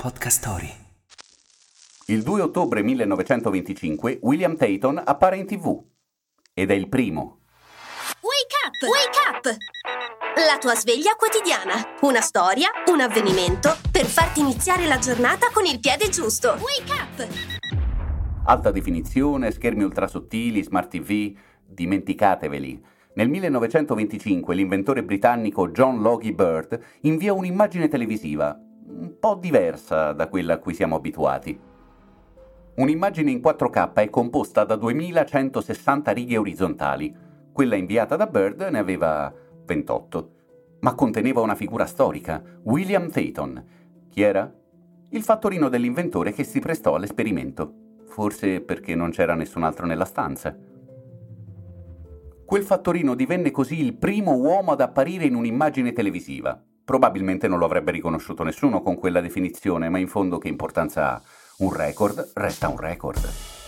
Podcast Story. Il 2 ottobre 1925 William Tayton appare in tv ed è il primo. Wake up! Wake up! La tua sveglia quotidiana. Una storia, un avvenimento per farti iniziare la giornata con il piede giusto. Wake up! Alta definizione, schermi ultrasottili, smart TV, dimenticateveli. Nel 1925 l'inventore britannico John Logie Bird invia un'immagine televisiva po' diversa da quella a cui siamo abituati. Un'immagine in 4K è composta da 2160 righe orizzontali. Quella inviata da Bird ne aveva 28, ma conteneva una figura storica, William Tayton. Chi era? Il fattorino dell'inventore che si prestò all'esperimento, forse perché non c'era nessun altro nella stanza. Quel fattorino divenne così il primo uomo ad apparire in un'immagine televisiva. Probabilmente non lo avrebbe riconosciuto nessuno con quella definizione, ma in fondo che importanza ha? Un record resta un record.